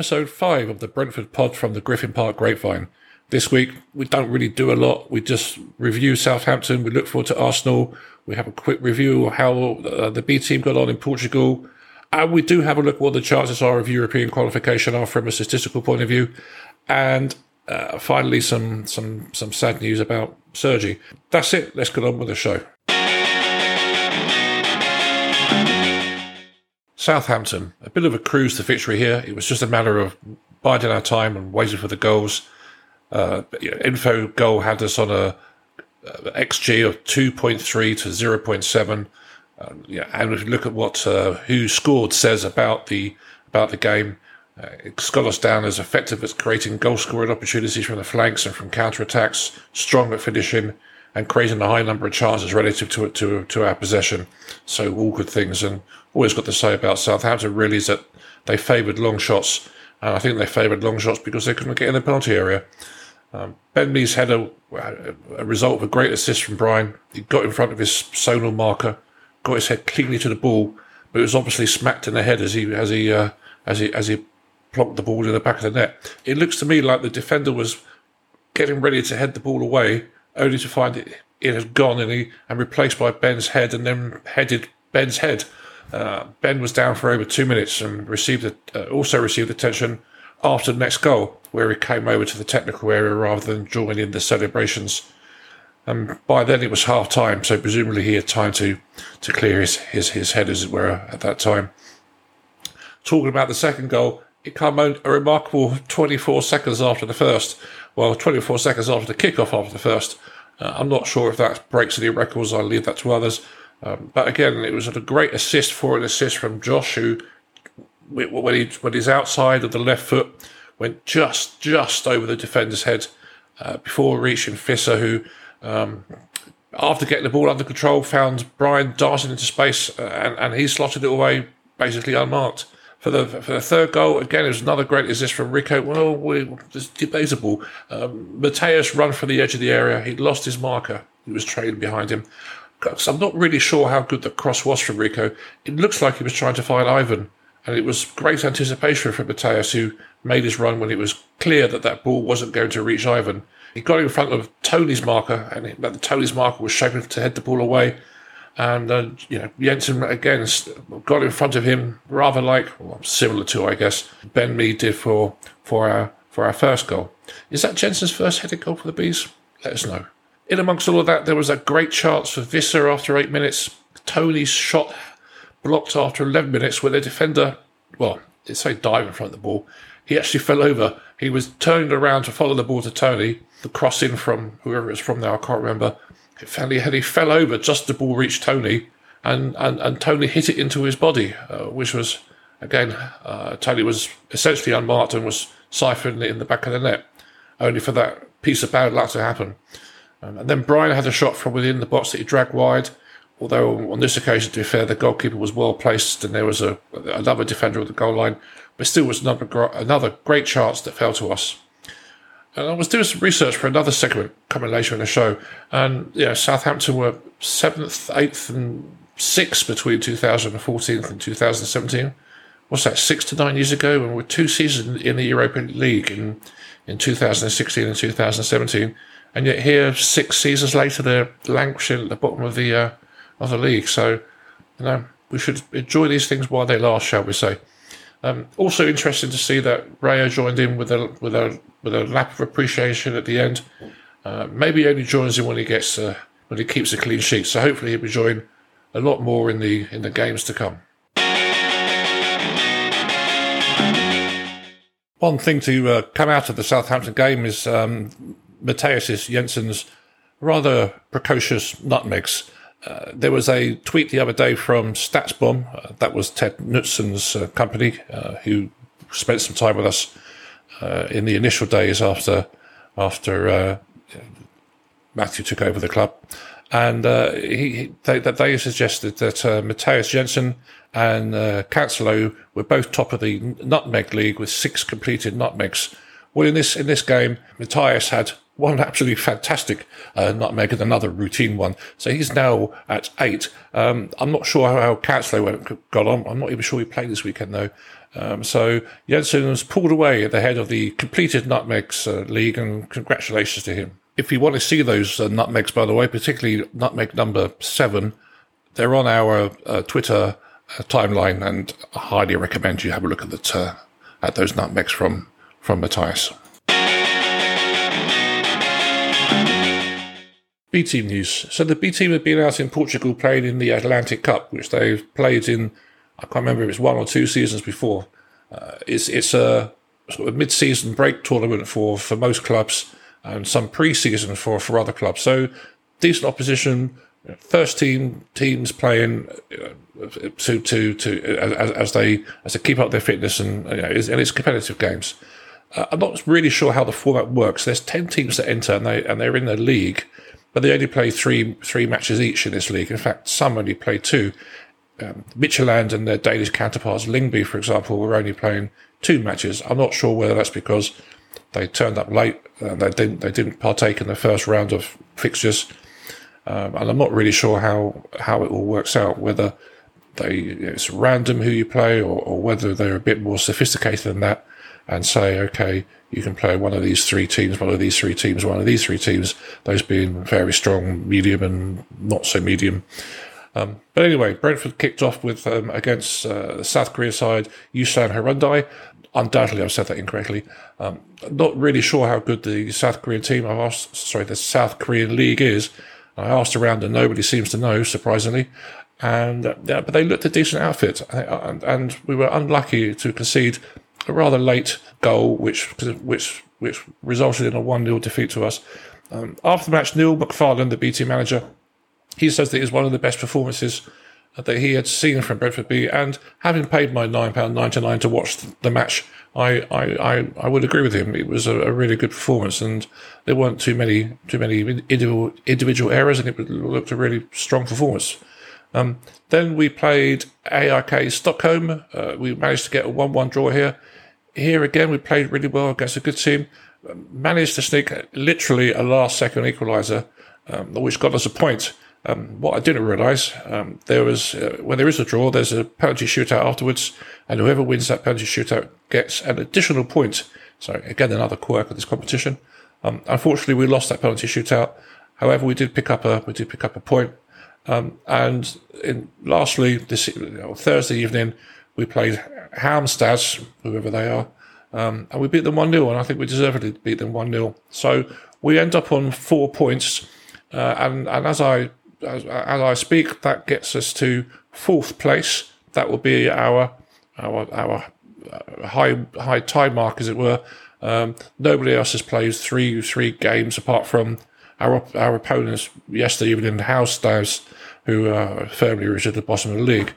Episode five of the Brentford pod from the Griffin Park Grapevine. This week, we don't really do a lot. We just review Southampton. We look forward to Arsenal. We have a quick review of how uh, the B team got on in Portugal. And we do have a look at what the chances are of European qualification are from a statistical point of view. And uh, finally, some, some, some sad news about Sergi. That's it. Let's get on with the show. Southampton, a bit of a cruise to victory here. It was just a matter of biding our time and waiting for the goals. Uh, Infogol had us on a, a XG of 2.3 to 0.7. Uh, yeah, and if you look at what uh, WhoScored says about the about the game, uh, it's got us down as effective at creating goal scoring opportunities from the flanks and from counter attacks, strong at finishing, and creating a high number of chances relative to to to our possession. So all good things. And always got to say about Southampton really is that they favoured long shots, and I think they favoured long shots because they couldn't get in the penalty area. Um, Ben Mee's had a, a result of a great assist from Bryan. He got in front of his zonal marker, got his head cleanly to the ball, but it was obviously smacked in the head as he as he uh, as he as he plonked the ball in the back of the net. It looks to me like the defender was getting ready to head the ball away, only to find it it had gone and he and replaced by Ben's head, and then headed Ben's head. Uh, ben was down for over two minutes and received a, uh, also received attention after the next goal, where he came over to the technical area rather than join in the celebrations. And by then it was half time, so presumably he had time to, to clear his, his, his head, as it were, at that time. Talking about the second goal, it came a remarkable 24 seconds after the first. Well, 24 seconds after the kickoff after the first. Uh, I'm not sure if that breaks any records. I'll leave that to others. Um, but again, it was a great assist for an assist from Josh, who when he when he's outside of the left foot, went just just over the defender's head uh, before reaching Fisher, who um, after getting the ball under control found Bryan darting into space uh, and, and he slotted it away basically unmarked. For the for the third goal, again, it was another great assist from Rico. Well, we, it's debatable. Um, Mathias run for the edge of the area. He'd lost his marker. He was trailing behind him. I'm not really sure how good the cross was from Rico. It looks like he was trying to find Ivan, and it was great anticipation for Mathias, who made his run when it was clear that that ball wasn't going to reach Ivan. He got in front of Toney's marker, and the Toney's marker was shaping to head the ball away. And uh, you know, Jensen again got in front of him, rather like well, similar to, I guess, Ben Mee did for for our for our first goal. Is that Jensen's first headed goal for the bees? Let us know. In amongst all of that, there was a great chance for Wissa after eight minutes. Toney's shot blocked after 11 minutes where the defender, well, it's say dive in front of the ball. He actually fell over. He was turned around to follow the ball to Toney. The cross in from whoever it was from now, I can't remember. It fell, he, he fell over just the ball reached Toney, and, and, and Toney hit it into his body, uh, which was, again, uh, Toney was essentially unmarked and was siphoning it in the back of the net, only for that piece of bad luck to happen. Um, and then Bryan had a shot from within the box that he dragged wide. Although on this occasion, to be fair, the goalkeeper was well placed and there was a, another defender at the goal line, but still was another, another great chance that fell to us. And I was doing some research for another segment coming later in the show, and yeah, Southampton were seventh, eighth, and sixth between 2014 and 2017. What's that? Six to nine years ago, and we're two seasons in the European League in in 2016 and 2017 and yet here six seasons later they're languishing at the bottom of the uh, of the league. So you know we should enjoy these things while they last, shall we say? Um, also interesting to see that Raya joined in with a with a with a lap of appreciation at the end. Uh, maybe he only joins in when he gets uh, when he keeps a clean sheet. So hopefully he'll be joining a lot more in the in the games to come. One thing to uh, come out of the Southampton game is um, Mathias Jensen's rather precocious nutmegs. There was a tweet the other day from StatsBomb, uh, that was Ted Knutson's uh, company, uh, who spent some time with us uh, in the initial days after after uh, Matthew took over the club, and he they, they suggested that uh, Mathias Jensen and uh, Cancelo were both top of the nutmeg league with six completed nutmegs. Well, in this in this game, Mathias had one absolutely fantastic uh, nutmeg and another routine one. So he's now at eight. Um, I'm not sure how, how went, got on. I'm not even sure he played this weekend though. Um, so Jensen was pulled away at the head of the completed nutmegs uh, league, and congratulations to him. If you want to see those uh, nutmegs, by the way, particularly nutmeg number seven, they're on our uh, Twitter uh, timeline, and I highly recommend you have a look at the uh, at those nutmegs from from Mathias. B team news. So the B team have been out in Portugal playing in the Atlantic Cup, which they've played in. I can't remember if it's one or two seasons before. Uh, it's it's a sort of mid-season break tournament for for most clubs and some pre-season for for other clubs. So decent opposition. First team teams playing uh, to to to as, as, they as they keep up their fitness and you know, and it's competitive games. Uh, I'm not really sure how the format works. There's ten teams that enter and they and they're in the league but they only play three three matches each in this league. In fact, some only play two. Um, Midtjylland and their Danish counterparts, Lyngby, for example, were only playing two matches. I'm not sure whether that's because they turned up late and they didn't they didn't partake in the first round of fixtures, um, and I'm not really sure how how it all works out. Whether they it's random who you play, or, or whether they're a bit more sophisticated than that, and say, okay, you can play one of these three teams, one of these three teams, one of these three teams, those being very strong, medium, and not so medium. Um, but anyway, Brentford kicked off with um, against uh, the South Korea side, Ulsan Hyundai. Undoubtedly, I've said that incorrectly. Um, not really sure how good the South Korean team, I've asked, sorry, the South Korean league is. I asked around and nobody seems to know, surprisingly. And uh, but they looked a decent outfit, and, and we were unlucky to concede a rather late goal, which which which resulted in a one 0 defeat to us. Um, after the match, Neil MacFarlane, the BT manager, he says that it was one of the best performances that he had seen from Brentford B. And having paid my nine pound ninety nine to watch the match, I, I, I, I, would agree with him. It was a, a, really good performance, and there weren't too many too many individual, individual errors, and it looked a really strong performance. Um, then we played AIK Stockholm. Uh, we managed to get a one-one draw here here again, we played really well against a good team. Managed to sneak literally a last second equaliser, um, which got us a point. Um, what I didn't realise, um, there was uh, when there is a draw, there's a penalty shootout afterwards, and whoever wins that penalty shootout gets an additional point. So again, another quirk of this competition. Um, unfortunately, we lost that penalty shootout. However, we did pick up a we did pick up a point. Um, and in, lastly, this you know, Thursday evening, we played Halmstad, whoever they are, um, and we beat them 1 0, and I think we deservedly beat them 1 0. So we end up on four points, uh, and, and as I as, as, I speak, that gets us to fourth place. That will be our our our uh, high high tide mark, as it were. Um, nobody else has played three three games apart from our our opponents yesterday evening, Halmstad, who are firmly rooted at the bottom of the league.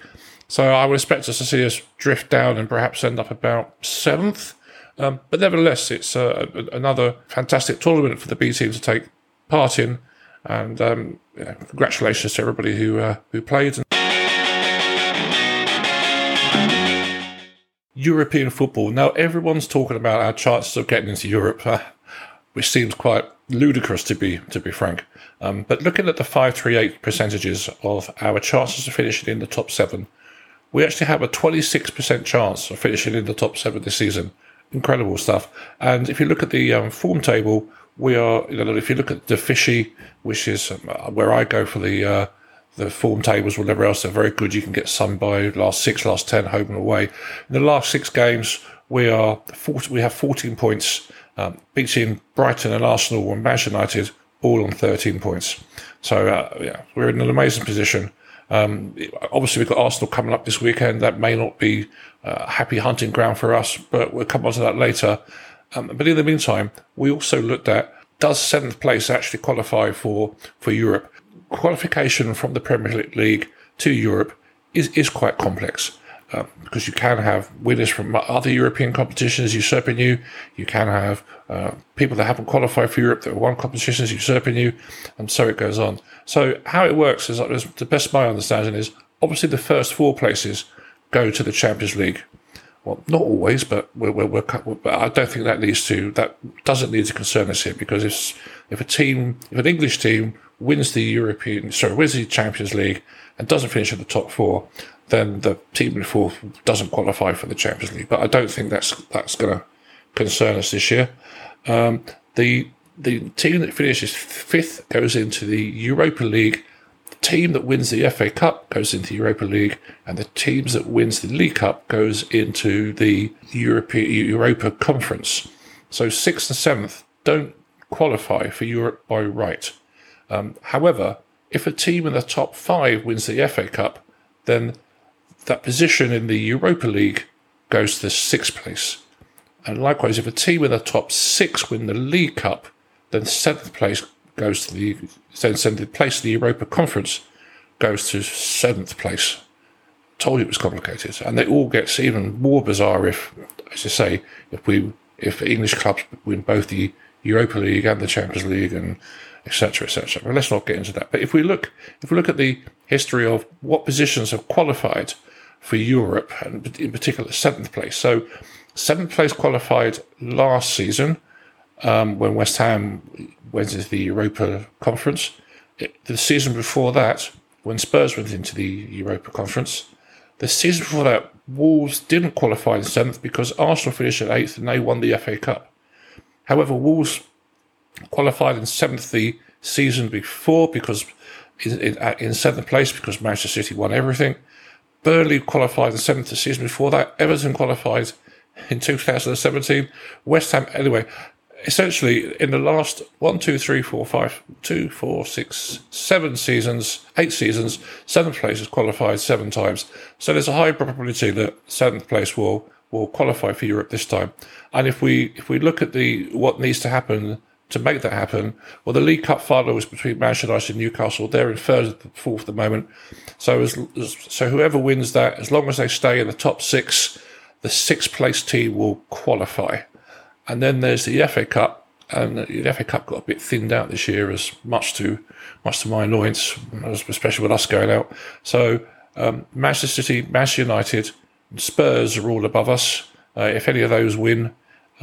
So I would expect us to see us drift down and perhaps end up about seventh. Um, but nevertheless, it's uh, another fantastic tournament for the B team to take part in. And um, yeah, congratulations to everybody who uh, who played. European football. Now everyone's talking about our chances of getting into Europe, which seems quite ludicrous to be to be frank. Um, but looking at the five three eight percentages of our chances of finishing in the top seven, we actually have a 26% chance of finishing in the top seven this season. Incredible stuff. And if you look at the um, form table, we are, you know, if you look at the Fishy, which is um, where I go for the, uh, the form tables, whatever else, they're very good. You can get some by last six, last 10, home and away. In the last six games, we are 40, we have 14 points, um, beating Brighton and Arsenal and Manchester United all on 13 points. So, uh, yeah, we're in an amazing position. Um, obviously, we've got Arsenal coming up this weekend. That may not be a happy hunting ground for us, but we'll come on to that later. Um, but in the meantime, we also looked at does seventh place actually qualify for, for Europe? Qualification from the Premier League to Europe is, is quite complex. Because you can have winners from other European competitions usurping you. You can have uh, people that haven't qualified for Europe that won competitions usurping you, and so it goes on. So how it works is, the best my understanding is obviously the first four places go to the Champions League. well, not always, but we're, we're, we're, but I don't think that needs to that doesn't need to concern us here because if if a team, if an English team wins the European, sorry, wins the Champions League and doesn't finish in the top four, then the team before doesn't qualify for the Champions League. But I don't think that's that's going to concern us this year. Um, the the team that finishes fifth goes into the Europa League The team that wins the FA Cup goes into the Europa League, and the teams that wins the League Cup goes into the Europe, Europa Conference. So sixth and seventh don't qualify for Europe by right. Um, however, if a team in the top five wins the FA Cup, then that position in the Europa League goes to sixth place. And likewise, if a team in the top six win the League Cup, then seventh place goes to the then seventh place in the Europa Conference goes to seventh place. Told you it was complicated, and it all gets even more bizarre if, as I say, if we if English clubs win both the Europa League and the Champions League and etc. etc. But let's not get into that. But if we look if we look at the history of what positions have qualified for Europe, and in particular seventh place. So seventh place qualified last season um, when West Ham went into the Europa Conference. It, the season before that, when Spurs went into the Europa Conference, the season before that, Wolves didn't qualify in seventh because Arsenal finished at eighth and they won the FA Cup. However, Wolves qualified in seventh the season before because in, in, in seventh place because Manchester City won everything. Burnley qualified in seventh the season before that. Everton qualified in 2017. West Ham, anyway, essentially in the last one, two, three, four, five, two, four, six, seven seasons, eight seasons, seventh place has qualified seven times. So there's a high probability that seventh place will will qualify for Europe this time. And if we if we look at the what needs to happen to make that happen, well, the League Cup final was between Manchester United and Newcastle. They're in third, fourth at the moment. So as, so whoever wins that, as long as they stay in the top six, the sixth place team will qualify. And then there's the FA Cup, and the FA Cup got a bit thinned out this year, as much to much to my annoyance, especially with us going out. So um, Manchester City, Manchester United, Spurs are all above us. Uh, if any of those win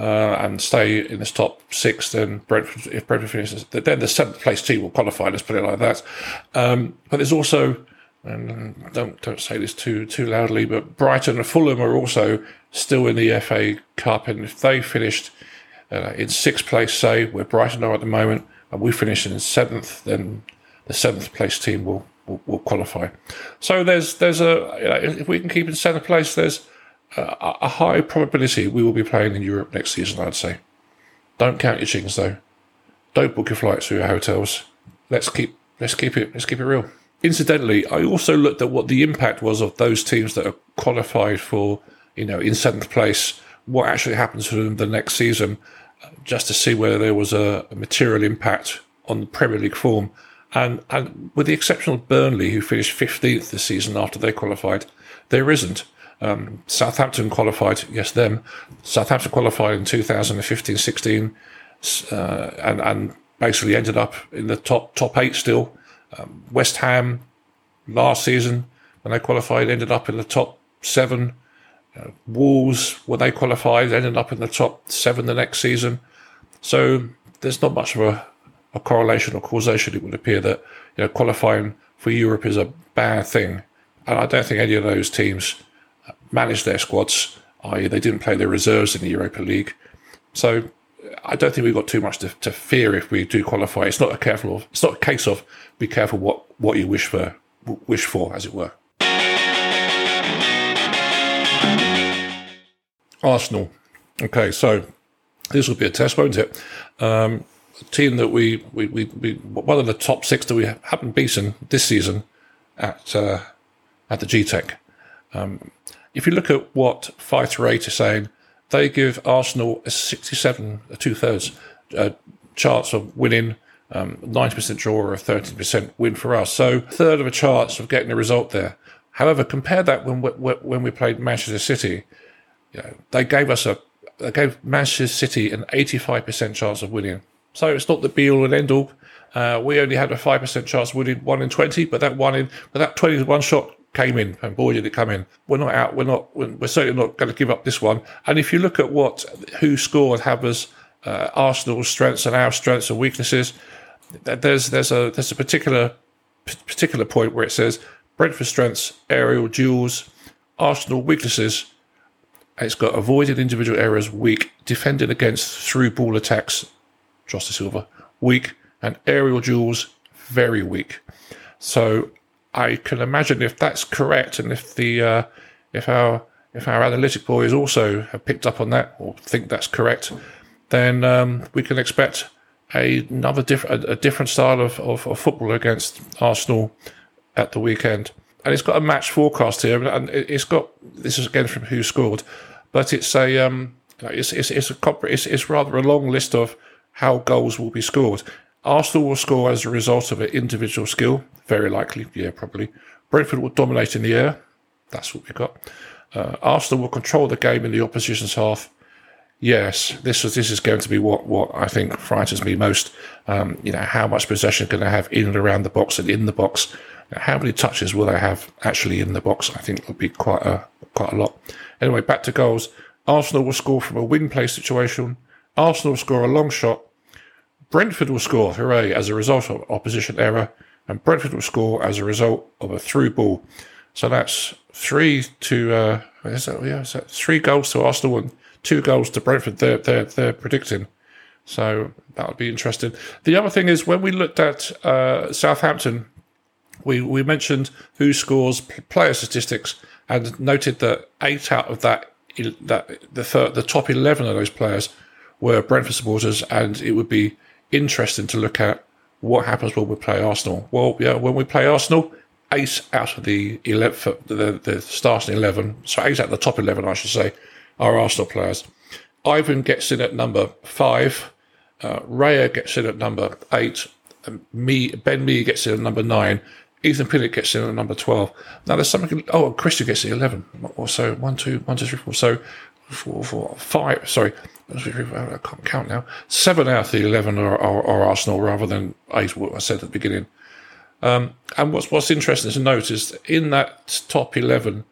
uh, and stay in this top six, then Brentford, if Brentford finishes, then the seventh place team will qualify. Let's put it like that. Um, but there's also and don't don't say this too too loudly, but Brighton and Fulham are also still in the FA Cup, and if they finished uh, in sixth place, say where Brighton are at the moment, and we finish in seventh, then the seventh place team will, will, will qualify. So there's there's a you know, if we can keep in seventh place, there's a, high probability we will be playing in Europe next season. I'd say. Don't count your chickens though. Don't book your flights through your hotels. Let's keep let's keep it let's keep it real. Incidentally, I also looked at what the impact was of those teams that are qualified for, you know, in seventh place, what actually happens to them the next season, just to see whether there was a, a material impact on the Premier League form. And, and with the exception of Burnley, who finished 15th this season after they qualified, there isn't. Um, Southampton qualified, yes, them. Southampton qualified in 2015 16 uh, and, and basically ended up in the top top eight still. Um, West Ham last season, when they qualified, ended up in the top seven. Uh, Wolves, when they qualified, ended up in the top seven the next season. So there's not much of a, a correlation or causation. It would appear that you know qualifying for Europe is a bad thing, and I don't think any of those teams managed their squads. I.e., they didn't play their reserves in the Europa League. So I don't think we've got too much to, to, fear if we do qualify. It's not a careful it's not a case of be careful what, what you wish for, wish for, as it were. Arsenal. Okay, so this will be a test, won't it? Um, team that we, we, we, we, one of the top six that we haven't beaten this season at, uh, at the Gtech. Um, if you look at what Fighter 8 is saying, they give Arsenal a 67, a two thirds uh, chance of winning, um, 90% draw or a 13% win for us. So, third of a chance of getting a result there. However, compare that when we, when we played Manchester City, you know, they gave us a they gave Manchester City an 85% chance of winning. So it's not the be all and end all. Uh, we only had a 5% chance of winning 1 in 20, but that one in, but that 20 one shot came in, and boy did it come in. We're not out. We're not. We're certainly not going to give up this one. And if you look at what WhoScored, have as uh, Arsenal's strengths and our strengths and weaknesses, there's there's a there's a particular particular point where it says Brentford strengths aerial duels, Arsenal weaknesses. It's got avoided individual errors, weak, defending against through ball attacks, José Silva, weak, and aerial duels, very weak. So I can imagine if that's correct, and if the uh, if our if our analytic boys also have picked up on that or think that's correct, then um, we can expect a, another different a, a, different style of, of, of, football against Arsenal at the weekend. And it's got a match forecast here, and it's got this is again from WhoScored, but it's a um, it's it's it's a it's, it's rather a long list of how goals will be scored. Arsenal will score as a result of an individual skill, very likely, yeah, probably. Brentford will dominate in the air. That's what we've got. Uh, Arsenal will control the game in the opposition's half. Yes, this is this is going to be what, what I think frightens me most. Um, you know, how much possession can they have in and around the box and in the box? How many touches will they have actually in the box? I think it'll be quite a quite a lot. Anyway, back to goals. Arsenal will score from a wing play situation. Arsenal will score a long shot. Brentford will score, hooray, as a result of opposition error, and Brentford will score as a result of a through ball. So that's three to uh, is that, yeah, is that three goals to Arsenal and two goals to Brentford. They're they're they're predicting. So that would be interesting. The other thing is when we looked at uh, Southampton, we we mentioned who scores player statistics and noted that eight out of that that the third, the top eleven of those players were Brentford supporters, and it would be interesting to look at what happens when we play Arsenal. Well, yeah, when we play Arsenal, eight out of the 11, the, the starting 11, so eight out of the top 11, I should say, are Arsenal players. Ivan gets in at number five, uh, Raya gets in at number eight, me, Ben Mee gets in at number nine, Ethan Pinnock gets in at number 12. Now there's something, oh, Christian gets in 11 or so, one, two, one, two, three, four. So four, four, five, sorry, I can't count now. Seven out of the 11 are, are, are Arsenal rather than eight, what I said at the beginning. Um, and what's, what's interesting to note is in that top 11,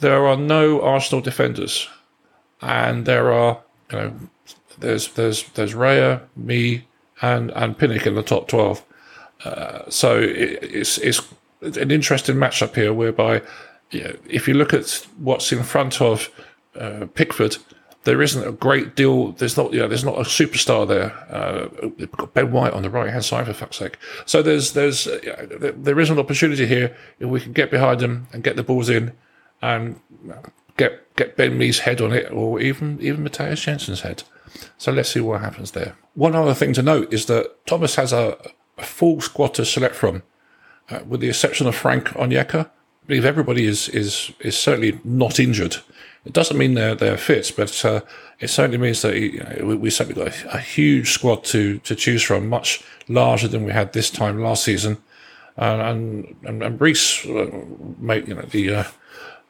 there are no Arsenal defenders. And there are, you know, there's, there's, there's Raya, me, and, and Pinnock in the top 12. Uh, so it, it's, it's an interesting matchup here whereby, if you look at what's in front of uh, Pickford, there isn't a great deal. There's not, you know, there's not a superstar there. Uh, got Ben White on the right hand side for fuck's sake. So there's, there's, uh, there is an opportunity here if we can get behind them and get the balls in, and get get Ben Mee's head on it, or even even Mathias Jensen's head. So let's see what happens there. One other thing to note is that Thomas has a, a full squad to select from, uh, with the exception of Frank Onyeka. I believe everybody is is is certainly not injured. It doesn't mean they're they're fit, but uh, it certainly means that you know, we, we, certainly got a, a, huge squad to to choose from, much larger than we had this time last season. and and, and Reese, uh, made, you know, the uh,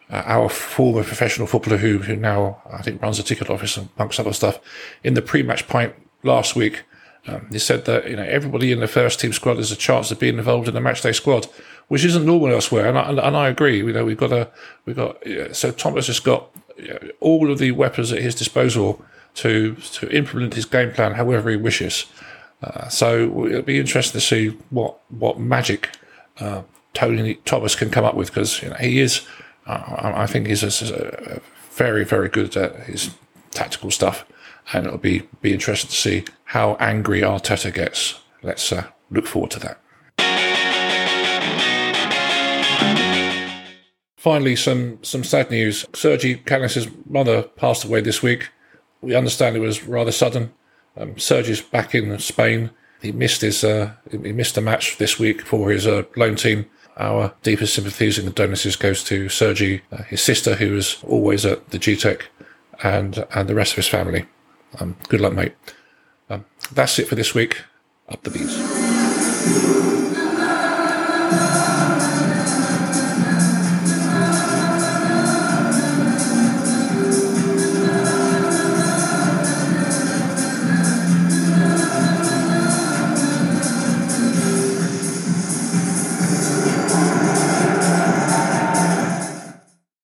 our former professional footballer who who now I think runs a ticket office and amongst other stuff, in the pre-match pint last week. Um, he said that you know everybody in the first team squad has a chance of being involved in the matchday squad, which isn't normal elsewhere. And I, and, and I agree. You know, we've got a we've got yeah, so Thomas has got all of the weapons at his disposal to to implement his game plan however he wishes. Uh, so it'll be interesting to see what what magic uh, Tony Thomas can come up with because you know, he is. Uh, I think he's a, a very very good at his tactical stuff, and it'll be be interesting to see how angry Arteta gets. Let's uh, look forward to that. Finally, some some sad news. Sergi Canós' mother passed away this week. We understand it was rather sudden. Um, Sergi's back in Spain. He missed his uh, he missed a match this week for his uh, loan team. Our deepest sympathies and condolences goes to Sergi, uh, his sister, who was always at the Gtech, and and the rest of his family. Um, good luck, mate. Um, that's it for this week. Up the bees.